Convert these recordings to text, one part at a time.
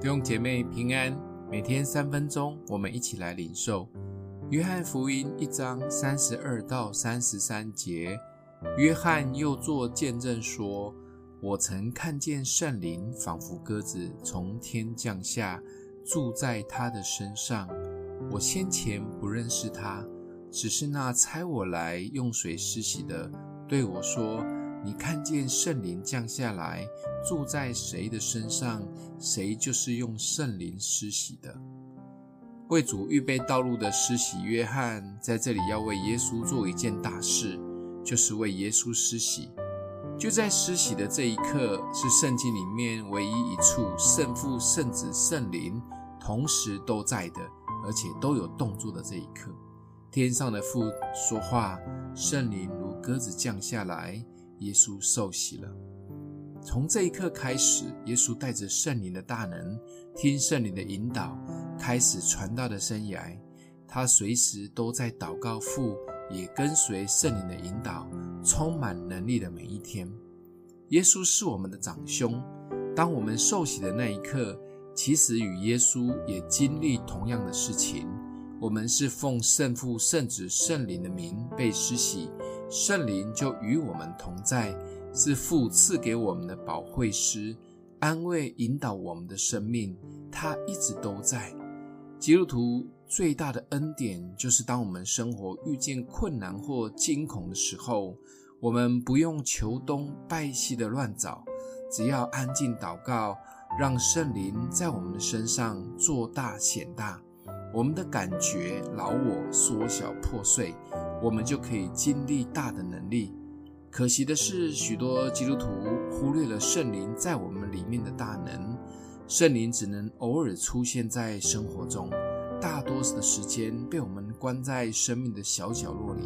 弟兄姐妹平安，每天三分钟，我们一起来领受约翰福音一章三十二到三十三节。约翰又作见证说：“我曾看见圣灵仿佛鸽子从天降下，住在他的身上。我先前不认识他，只是那差我来用水施洗的对我说。”你看见圣灵降下来，住在谁的身上，谁就是用圣灵施洗的。为主预备道路的施洗约翰，在这里要为耶稣做一件大事，就是为耶稣施洗。就在施洗的这一刻，是圣经里面唯一一处圣父、圣子、圣灵同时都在的，而且都有动作的这一刻。天上的父说话，圣灵如鸽子降下来。耶稣受洗了。从这一刻开始，耶稣带着圣灵的大能，听圣灵的引导，开始传道的生涯。他随时都在祷告父，也跟随圣灵的引导，充满能力的每一天。耶稣是我们的长兄。当我们受洗的那一刻，其实与耶稣也经历同样的事情。我们是奉圣父、圣子、圣灵的名被施洗。圣灵就与我们同在，是父赐给我们的保惠师，安慰引导我们的生命。他一直都在。基督徒最大的恩典，就是当我们生活遇见困难或惊恐的时候，我们不用求东拜西的乱找，只要安静祷告，让圣灵在我们的身上做大显大，我们的感觉、老我缩小破碎。我们就可以经历大的能力。可惜的是，许多基督徒忽略了圣灵在我们里面的大能。圣灵只能偶尔出现在生活中，大多数的时间被我们关在生命的小角落里，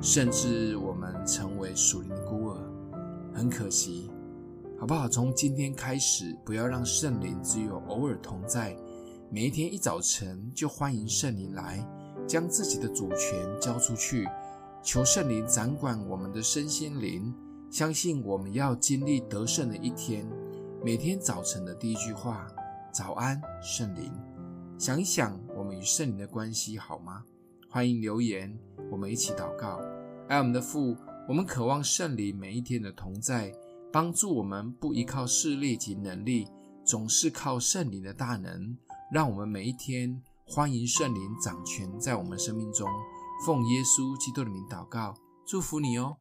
甚至我们成为属灵的孤儿。很可惜，好不好？从今天开始，不要让圣灵只有偶尔同在，每一天一早晨就欢迎圣灵来。将自己的主权交出去，求圣灵掌管我们的身心灵。相信我们要经历得胜的一天。每天早晨的第一句话：“早安，圣灵。”想一想，我们与圣灵的关系好吗？欢迎留言，我们一起祷告。爱我们的父，我们渴望圣灵每一天的同在，帮助我们不依靠势力及能力，总是靠圣灵的大能，让我们每一天。欢迎圣灵掌权在我们生命中，奉耶稣基督的名祷告，祝福你哦。